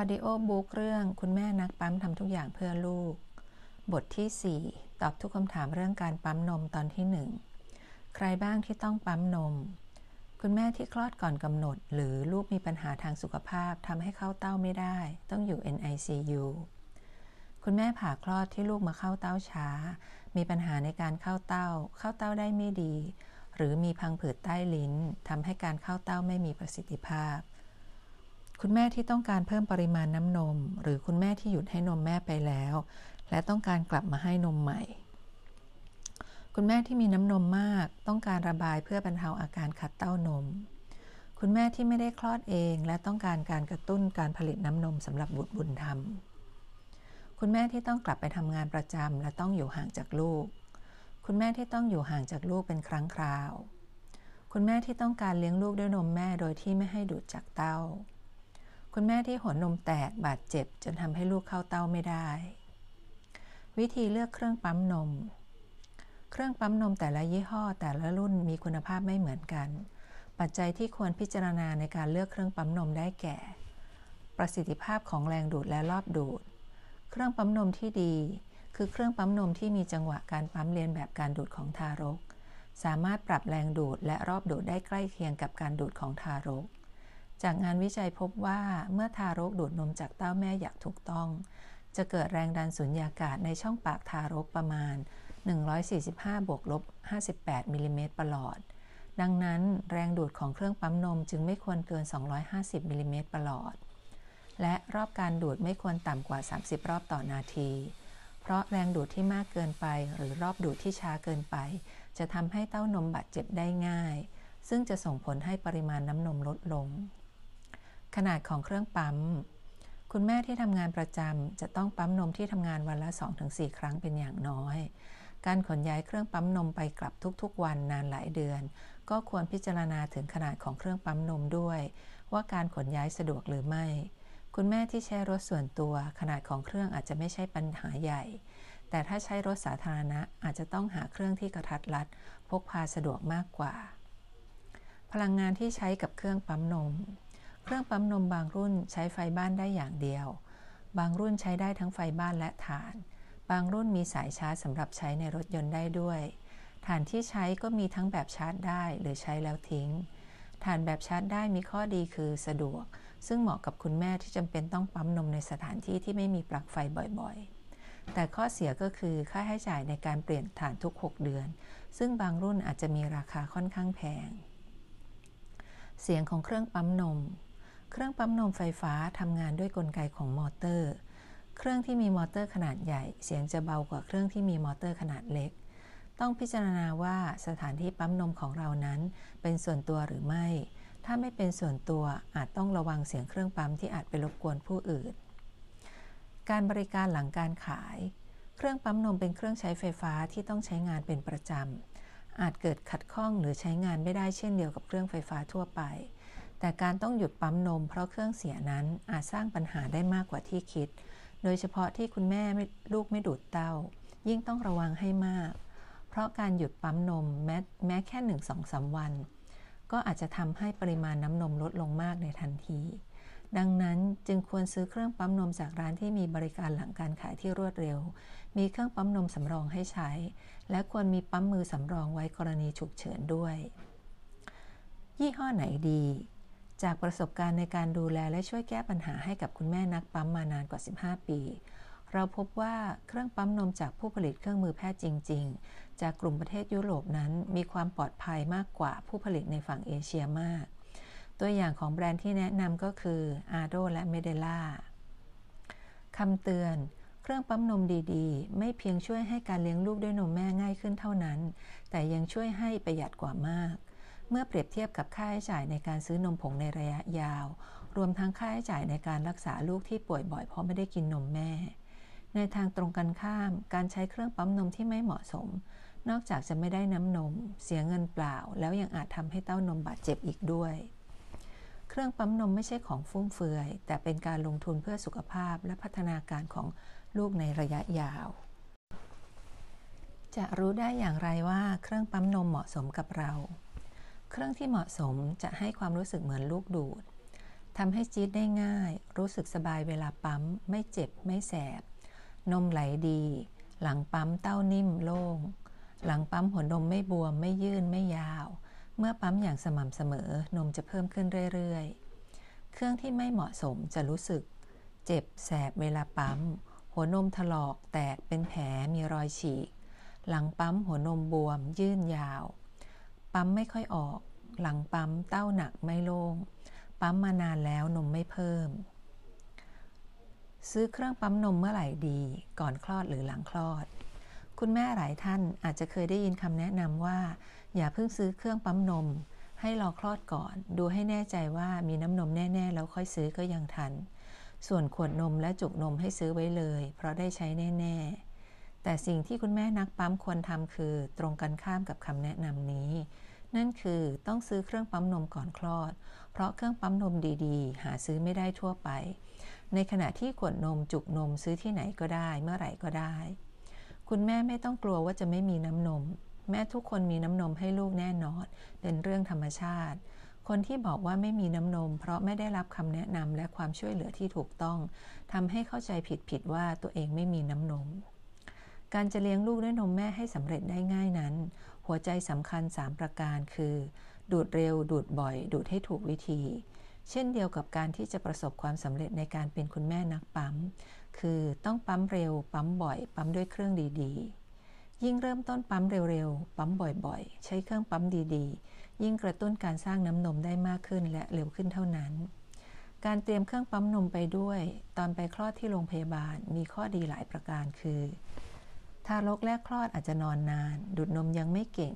Audio Book เรื่องคุณแม่นักปั๊มทำทุกอย่างเพื่อลูก บทที่ 4 ตอบทุกคำถามเรื่องการปั๊มนมตอนที่ 1 ใครบ้างที่ต้องปั๊มนม คุณแม่ที่คลอดก่อนกำหนด หรือลูกมีปัญหาทางสุขภาพทำให้เข้าเต้าไม่ได้ ต้องอยู่ NICU คุณแม่ผ่าคลอดที่ลูกมาเข้าเต้าช้า มีปัญหาในการเข้าเต้า เข้าเต้าได้ไม่ดี หรือมีพังผืดใต้ลิ้นทำให้การเข้าเต้าไม่มีประสิทธิภาพ คุณแม่ที่ต้องการเพิ่มปริมาณน้ำนม หรือคุณแม่ที่หยุดให้นมแม่ไปแล้ว และต้องการกลับมาให้นมใหม่ คุณแม่ที่มีน้ำนมมาก ต้องการระบายเพื่อบรรเทาอาการขัดเต้านม คุณแม่ที่ไม่ได้คลอดเอง และต้องการการกระตุ้นการผลิตน้ำนมสำหรับบุตรบุญธรรม คุณแม่ที่ต้องกลับไปทำงานประจำและต้องอยู่ห่างจากลูก คุณแม่ที่ต้องอยู่ห่างจากลูกเป็นครั้งคราว คุณแม่ที่ต้องการเลี้ยงลูกด้วยนมแม่โดยที่ไม่ให้ดูดจากเต้า คุณแม่ที่หัวนมแตกบาดเจ็บ จนทำให้ลูกเข้าเต้าไม่ได้ วิธีเลือกเครื่องปั๊มนม เครื่องปั๊มนมแต่ละยี่ห้อแต่ละรุ่นมีคุณภาพไม่เหมือนกัน ปัจจัยที่ควรพิจารณาในการเลือกเครื่องปั๊มนมได้แก่ ประสิทธิภาพของแรงดูดและรอบดูด เครื่องปั๊มนมที่ดี คือเครื่องปั๊มนมที่มีจังหวะการปั๊มเรียนแบบการดูดของทารก สามารถปรับแรงดูดและรอบดูดได้ใกล้เคียงกับการดูดของทารก จากงานวิจัยพบว่าเมื่อทารกดูดนมจากเต้าแม่อย่างถูกต้อง จะเกิดแรงดันสุญญากาศในช่องปากทารกประมาณ 145บวกลบ58มิลิเมตรประหลอด ดังนั้นแรงดูดของเครื่องปั๊มนมจึงไม่ควรเกิน 250มิลิเมตรประหลอด และรอบการดูดไม่ควรต่ำกว่า 30 รอบต่อนาที เพราะแรงดูดที่มากเกินไป หรือรอบดูดที่ช้าเกินไป จะทำให้เต้านมบาดเจ็บได้ง่าย ซึ่งจะส่งผลให้ปริมาณน้ำนมลดลง ขนาดของเครื่องปั๊ม คุณแม่ที่ทำงานประจำจะต้องปั๊มนมที่ทำงานวันละ 2-4 ครั้งเป็นอย่างน้อย การขนย้ายเครื่องปั๊มนมไปกลับทุกๆ วันนานหลายเดือน ก็ควรพิจารณาถึงขนาดของเครื่องปั๊มนมด้วย ว่าการขนย้ายสะดวกหรือไม่ คุณแม่ที่ใช้รถส่วนตัวขนาดของเครื่องอาจจะไม่ใช่ปัญหาใหญ่ แต่ถ้าใช้รถสาธารณะอาจจะต้องหาเครื่องที่กระทัดรัด พกพาสะดวกมากกว่า พลังงานที่ใช้กับเครื่องปั๊มนม เครื่องปั๊มนมบางรุ่นใช้ไฟบ้านได้อย่างเดียว บางรุ่นใช้ได้ทั้งไฟบ้านและถ่าน บางรุ่นมีสายชาร์จสำหรับใช้ในรถยนต์ได้ด้วยถ่านที่ใช้ก็มีทั้งแบบชาร์จได้หรือใช้แล้วทิ้งถ่านแบบชาร์จได้มีข้อดีคือสะดวก ซึ่งเหมาะกับคุณแม่ที่จำเป็นต้องปั๊มนมในสถานที่ที่ไม่มีปลั๊กไฟบ่อยๆ แต่ข้อเสียก็คือค่าใช้จ่ายในการเปลี่ยนถ่านทุก 6 เดือน ซึ่งบางรุ่นอาจจะมีราคาค่อนข้างแพง เสียงของเครื่องปั๊มนม เครื่องปั๊มนมไฟฟ้าทำงานด้วยกลไกของมอเตอร์ เครื่องที่มีมอเตอร์ขนาดใหญ่ เสียงจะเบากว่าเครื่องที่มีมอเตอร์ขนาดเล็ก ต้องพิจารณาว่าสถานที่ปั๊มนมของเรานั้น เป็นส่วนตัวหรือไม่ ถ้าไม่เป็นส่วนตัวอาจต้องระวังเสียงเครื่องปั๊มที่อาจไปรบกวนผู้อื่น การบริการหลังการขาย เครื่องปั๊มนมเป็นเครื่องใช้ไฟฟ้าที่ต้องใช้งานเป็นประจำอาจเกิดขัดข้องหรือใช้งานไม่ได้เช่นเดียวกับเครื่องไฟฟ้าทั่วไป แต่การต้องหยุดปั๊มนมเพราะเครื่องเสียนั้นอาจสร้างปัญหาได้มากกว่าที่คิด โดยเฉพาะที่คุณแม่ลูกไม่ดูดเต้า ยิ่งต้องระวังให้มาก เพราะการหยุดปั๊มนมแม้แม้แค่หนึ่งสองสาวัน ก็อาจจะทำให้ปริมาณน้ำนมลดลงมากในทันที ดังนั้นจึงควรซื้อเครื่องปั๊มนมจากร้านที่มีบริการหลังการขายที่รวดเร็ว มีเครื่องปั๊มนมสำรองให้ใช้ และควรมีปั๊มมือสำรองไว้กรณีฉุกเฉินด้วย ยี่ห้อไหนดี จากประสบการณ์ในการดูแลและช่วยแก้ปัญหาให้กับคุณแม่นักปั๊มมานานกว่า 15 ปี เราพบว่าเครื่องปั๊มนมจากผู้ผลิตเครื่องมือแพทย์จริง ๆ จากกลุ่มประเทศยุโรปนั้นมีความปลอดภัยมากกว่าผู้ผลิตในฝั่งเอเชียมาก ตัวอย่างของแบรนด์ที่แนะนำก็คืออาโดและเมเดล่าคำเตือนเครื่องปั๊มนมดีๆ ไม่เพียงช่วยให้การเลี้ยงลูกด้วยนมแม่ง่ายขึ้นเท่านั้น แต่ยังช่วยให้ประหยัดกว่ามาก เมื่อเปรียบเทียบกับค่าใช้จ่ายในการซื้อนมผงในระยะยาว รวมทั้งค่าใช้จ่ายในการรักษาลูกที่ป่วยบ่อยเพราะไม่ได้กินนมแม่ ในทางตรงกันข้าม การใช้เครื่องปั๊มนมที่ไม่เหมาะสม นอกจากจะไม่ได้น้ำนม เสียเงินเปล่า แล้วยังอาจทำให้เต้านมบาดเจ็บอีกด้วย เครื่องปั๊มนมไม่ใช่ของฟุ่มเฟือย แต่เป็นการลงทุนเพื่อสุขภาพและพัฒนาการของลูกในระยะยาว จะรู้ได้อย่างไรว่าเครื่องปั๊มนมเหมาะสมกับเรา เครื่องที่เหมาะสมจะให้ความรู้สึกเหมือนลูกดูดทำให้จี๊ดได้ง่าย รู้สึกสบายเวลาปั๊ม ไม่เจ็บไม่แสบ นมไหลดี หลังปั๊มเต้านิ่มโล่ง หลังปั๊มหัวนมไม่บวม ไม่ยื่นไม่ยาว เมื่อปั๊มอย่างสม่ำเสมอ นมจะเพิ่มขึ้นเรื่อยๆ เครื่องที่ไม่เหมาะสมจะรู้สึก เจ็บแสบเวลาปั๊ม หัวนมถลอกแตกเป็นแผลมีรอยฉีก หลังปั๊มหัวนมบวม ยื่นยาว ปั๊มไม่ค่อยออก หลังปั๊มเต้าหนักไม่โล่ง ปั๊มมานานแล้วนมไม่เพิ่ม ซื้อเครื่องปั๊มนมเมื่อไหร่ดี ก่อนคลอดหรือหลังคลอด คุณแม่หลายท่านอาจจะเคยได้ยินคำแนะนำว่า อย่าเพิ่งซื้อเครื่องปั๊มนม ให้รอคลอดก่อน ดูให้แน่ใจว่ามีน้ำนมแน่ๆ แล้วค่อยซื้อก็ยังทัน ส่วนขวดนมและจุกนมให้ซื้อไว้เลย เพราะได้ใช้แน่ๆ แต่สิ่งที่คุณแม่นักปั๊มควรทำคือตรงกันข้ามกับคำแนะนำนี้ นั่นคือต้องซื้อเครื่องปั๊มนมก่อนคลอด เพราะเครื่องปั๊มนมดีๆ หาซื้อไม่ได้ทั่วไป ในขณะที่ขวดนมจุกนมซื้อที่ไหนก็ได้เมื่อไหร่ก็ได้ คุณแม่ไม่ต้องกลัวว่าจะไม่มีน้ำนม แม่ทุกคนมีน้ำนมให้ลูกแน่นอน เป็นเรื่องธรรมชาติคนที่บอกว่าไม่มีน้ำนม เพราะไม่ได้รับคำแนะนำและความช่วยเหลือที่ถูกต้องทำให้เข้าใจผิดๆว่าตัวเองไม่มีน้ำนม การจะเลี้ยงลูกด้วยนมแม่ให้สำเร็จได้ง่ายนั้น หัวใจสำคัญ 3 ประการคือ ดูดเร็ว ดูดบ่อย ดูดให้ถูกวิธี เช่นเดียวกับการที่จะประสบความสำเร็จในการเป็นคุณแม่นักปั๊ม คือต้องปั๊มเร็ว ปั๊มบ่อย ปั๊มด้วยเครื่องดีๆ ยิ่งเริ่มต้นปั๊มเร็วๆ ปั๊มบ่อยๆ ใช้เครื่องปั๊มดีๆ ยิ่งกระตุ้นการสร้างน้ำนมได้มากขึ้นและเร็วขึ้นเท่านั้นการเตรียมเครื่องปั๊มนมไปด้วย ตอนไปคลอดที่โรงพยาบาลมีข้อดีหลายประการคือ ทารกแรกคลอดอาจจะนอนนาน ดูดนมยังไม่เก่ง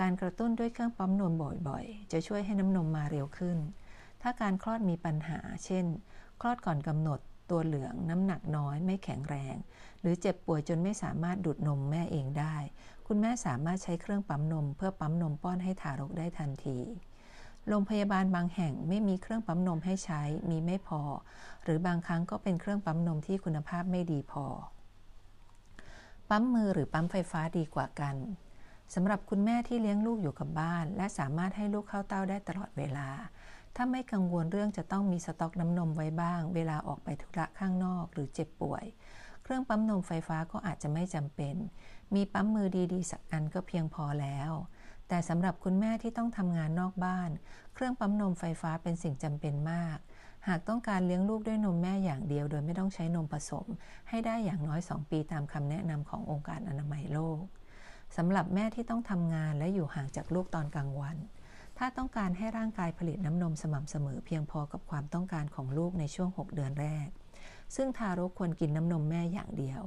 การกระตุ้นด้วยเครื่องปั๊มนมบ่อยๆ จะช่วยให้น้ำนมมาเร็วขึ้น ถ้าการคลอดมีปัญหา เช่น คลอดก่อนกำหนด ตัวเหลืองน้ำหนักน้อยไม่แข็งแรง หรือเจ็บป่วยจนไม่สามารถดูดนมแม่เองได้ คุณแม่สามารถใช้เครื่องปั๊มนม เพื่อปั๊มนมป้อนให้ทารกได้ทันทีโรงพยาบาลบางแห่งไม่มีเครื่องปั๊มนมให้ใช้มีไม่พอ หรือบางครั้งก็เป็นเครื่องปั๊มนมที่คุณภาพไม่ดีพอ ปั๊มมือหรือปั๊มไฟฟ้าดีกว่ากันสำหรับคุณแม่ที่เลี้ยงลูกอยู่กับบ้าน และสามารถให้ลูกเข้าเต้าได้ตลอดเวลา ถ้าไม่กังวลเรื่องจะต้องมีสต็อกน้ำนมไว้บ้าง เวลาออกไปธุระข้างนอกหรือเจ็บป่วย เครื่องปั๊มนมไฟฟ้าก็อาจจะไม่จำเป็น มีปั๊มมือดีๆ สักอันก็เพียงพอแล้ว แต่สำหรับคุณแม่ที่ต้องทำงานนอกบ้าน เครื่องปั๊มนมไฟฟ้าเป็นสิ่งจำเป็นมาก หากต้องการเลี้ยงลูกด้วยนมแม่อย่างเดียว โดยไม่ต้องใช้นมผสม ให้ได้อย่างน้อย 2 ปีตามคำแนะนำขององค์การอนามัยโลกสำหรับแม่ที่ต้องทำงานและอยู่ห่างจากลูกตอนกลางวัน ถ้าต้องการให้ร่างกายผลิตน้ำนมสม่ำเสมอเพียงพอกับความต้องการของลูกในช่วง 6 เดือนแรก ซึ่งทารกควรกินน้ำนมแม่อย่างเดียว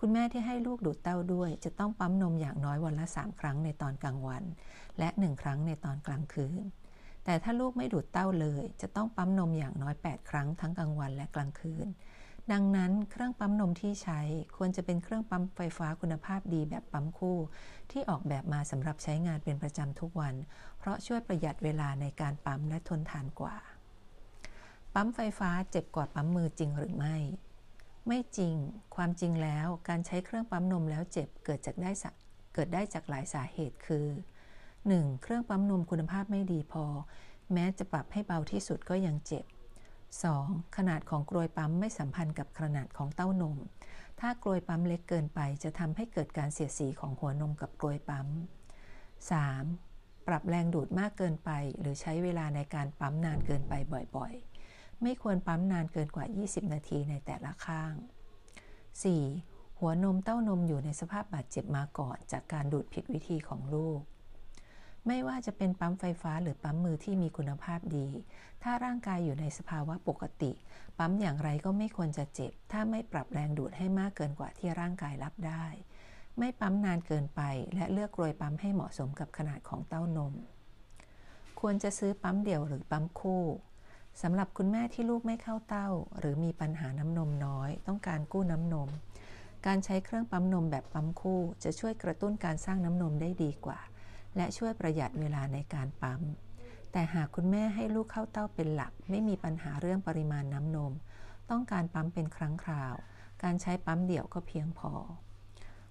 คุณแม่ที่ให้ลูกดูดเต้าด้วย จะต้องปั๊มนมอย่างน้อยวันละ 3 ครั้งในตอนกลางวัน และ 1 ครั้งในตอนกลางคืน แต่ถ้าลูกไม่ดูดเต้าเลย จะต้องปั๊มนมอย่างน้อย 8 ครั้งทั้งกลางวันและกลางคืน ดังนั้นเครื่องปั๊มนมที่ใช้ควรจะเป็นเครื่องปั๊มไฟฟ้าคุณภาพดีแบบปั๊มคู่ ที่ออกแบบมาสำหรับใช้งานเป็นประจำทุกวัน เพราะช่วยประหยัดเวลาในการปั๊มและทนทานกว่า ปั๊มไฟฟ้าเจ็บกว่าปั๊มมือจริงหรือไม่ไม่จริง ความจริงแล้วการใช้เครื่องปั๊มนมแล้วเจ็บเกิดจากได้เกิดได้จากหลายสาเหตุคือ 1. เครื่องปั๊มนมคุณภาพไม่ดีพอ แม้จะปรับให้เบาที่สุดก็ยังเจ็บ 2. ขนาดของกลวยปั๊มไม่สัมพันธ์กับขนาดของเต้านม ถ้ากลวยปั๊มเล็กเกินไปจะทำให้เกิดการเสียดสีของหัวนมกับกลวยปั๊ม 3. ปรับแรงดูดมากเกินไป หรือใช้เวลาในการปั๊มนานเกินไปบ่อยๆ ไม่ควรปั๊มนานเกินกว่า 20 นาทีในแต่ละข้าง 4. หัวนมเต้านมอยู่ในสภาพบาดเจ็บมาก่อน จากการดูดผิดวิธีของลูก ไม่ว่าจะเป็นปั๊มไฟฟ้าหรือปั๊มมือที่มีคุณภาพดี ถ้าร่างกายอยู่ในสภาวะปกติ ปั๊มอย่างไรก็ไม่ควรจะเจ็บ ถ้าไม่ปรับแรงดูดให้มากเกินกว่าที่ร่างกายรับได้ ไม่ปั๊มนานเกินไป และเลือกกรวยปั๊มให้เหมาะสมกับขนาดของเต้านม ควรจะซื้อปั๊มเดี่ยวหรือปั๊มคู่สำหรับคุณแม่ที่ลูกไม่เข้าเต้า หรือมีปัญหาน้ำนมน้อย ต้องการกู้น้ำนม การใช้เครื่องปั๊มนมแบบปั๊มคู่ จะช่วยกระตุ้นการสร้างน้ำนมได้ดีกว่า และช่วยประหยัดเวลาในการปั๊ม แต่หากคุณแม่ให้ลูกเข้าเต้าเป็นหลัก ไม่มีปัญหาเรื่องปริมาณน้ำนม ต้องการปั๊มเป็นครั้งคราว การใช้ปั๊มเดี่ยวก็เพียงพอ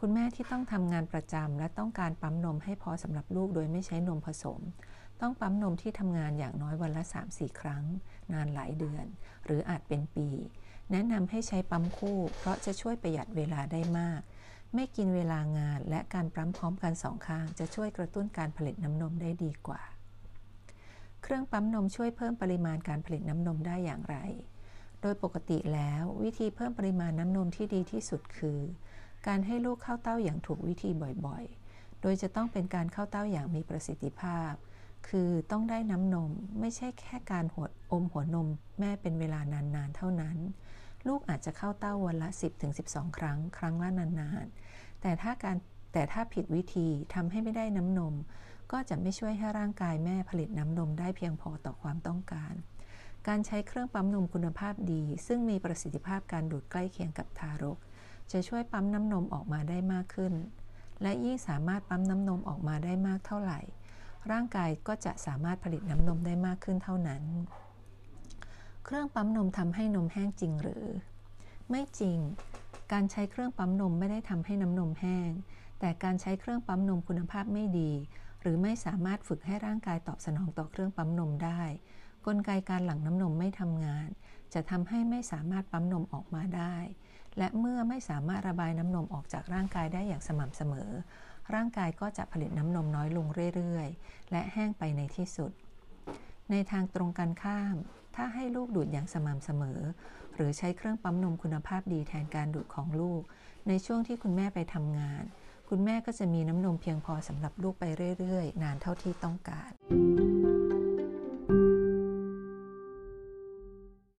คุณแม่ที่ต้องทำงานประจำและต้องการปั๊มนมให้พอสำหรับลูกโดยไม่ใช้นมผสม ต้องปั๊มนมที่ทำงานอย่างน้อยวันละ 3-4 ครั้ง นานหลายเดือน หรืออาจเป็นปี แนะนำให้ใช้ปั๊มคู่ เพราะจะช่วยประหยัดเวลาได้มาก ไม่กินเวลางานและการปั๊มพร้อมกันสองข้าง จะช่วยกระตุ้นการผลิตน้ำนมได้ดีกว่า เครื่องปั๊มนมช่วยเพิ่มปริมาณการผลิตน้ำนมได้อย่างไร โดยปกติแล้ววิธีเพิ่มปริมาณน้ำนมที่ดีที่สุดคือ การให้ลูกเข้าเต้าอย่างถูกวิธีบ่อยๆ โดยจะต้องเป็นการเข้าเต้าอย่างมีประสิทธิภาพ คือต้องได้น้ำนมไม่ใช่แค่การหดอมหัวนมแม่เป็นเวลานานๆเท่านั้น ลูกอาจจะเข้าเต้าวันละ 10-12 ครั้ง ครั้งละนานๆ แต่ถ้าการแต่ถ้าผิดวิธีทำให้ไม่ได้น้ำนม ก็จะไม่ช่วยให้ร่างกายแม่ผลิตน้ำนมได้เพียงพอต่อความต้องการ การใช้เครื่องปั๊มนมคุณภาพดี ซึ่งมีประสิทธิภาพการดูดใกล้เคียงกับทารก จะช่วยปั๊มน้ำนมออกมาได้มากขึ้น และยิ่งสามารถปั๊มน้ำนมออกมาได้มากเท่าไหร่ ร่างกายก็จะสามารถผลิตน้ำนมได้มากขึ้นเท่านั้น เครื่องปั๊มนมทำให้นมแห้งจริงหรือ ไม่จริง การใช้เครื่องปั๊มนมไม่ได้ทำให้น้ำนมแห้ง แต่การใช้เครื่องปั๊มนมคุณภาพไม่ดี หรือไม่สามารถฝึกให้ร่างกายตอบสนองต่อเครื่องปั๊มนมได้ กลไกการหลั่งน้ำนมไม่ทำงาน จะทำให้ไม่สามารถปั๊มนมออกมาได้ และเมื่อไม่สามารถระบายน้ำนมออกจากร่างกายได้อย่างสม่ำเสมอ ร่างกายก็จะผลิตน้ำนมน้อยลงเรื่อยๆ และแห้งไปในที่สุด ในทางตรงกันข้าม ถ้าให้ลูกดูดอย่างสม่ำเสมอ หรือใช้เครื่องปั๊มนมคุณภาพดีแทนการดูดของลูก ในช่วงที่คุณแม่ไปทำงาน คุณแม่ก็จะมีน้ำนมเพียงพอสำหรับลูกไปเรื่อยๆ นานเท่าที่ต้องการ